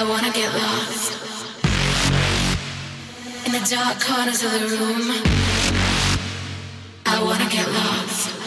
I wanna get lost in the dark corners of the room. I wanna get lost.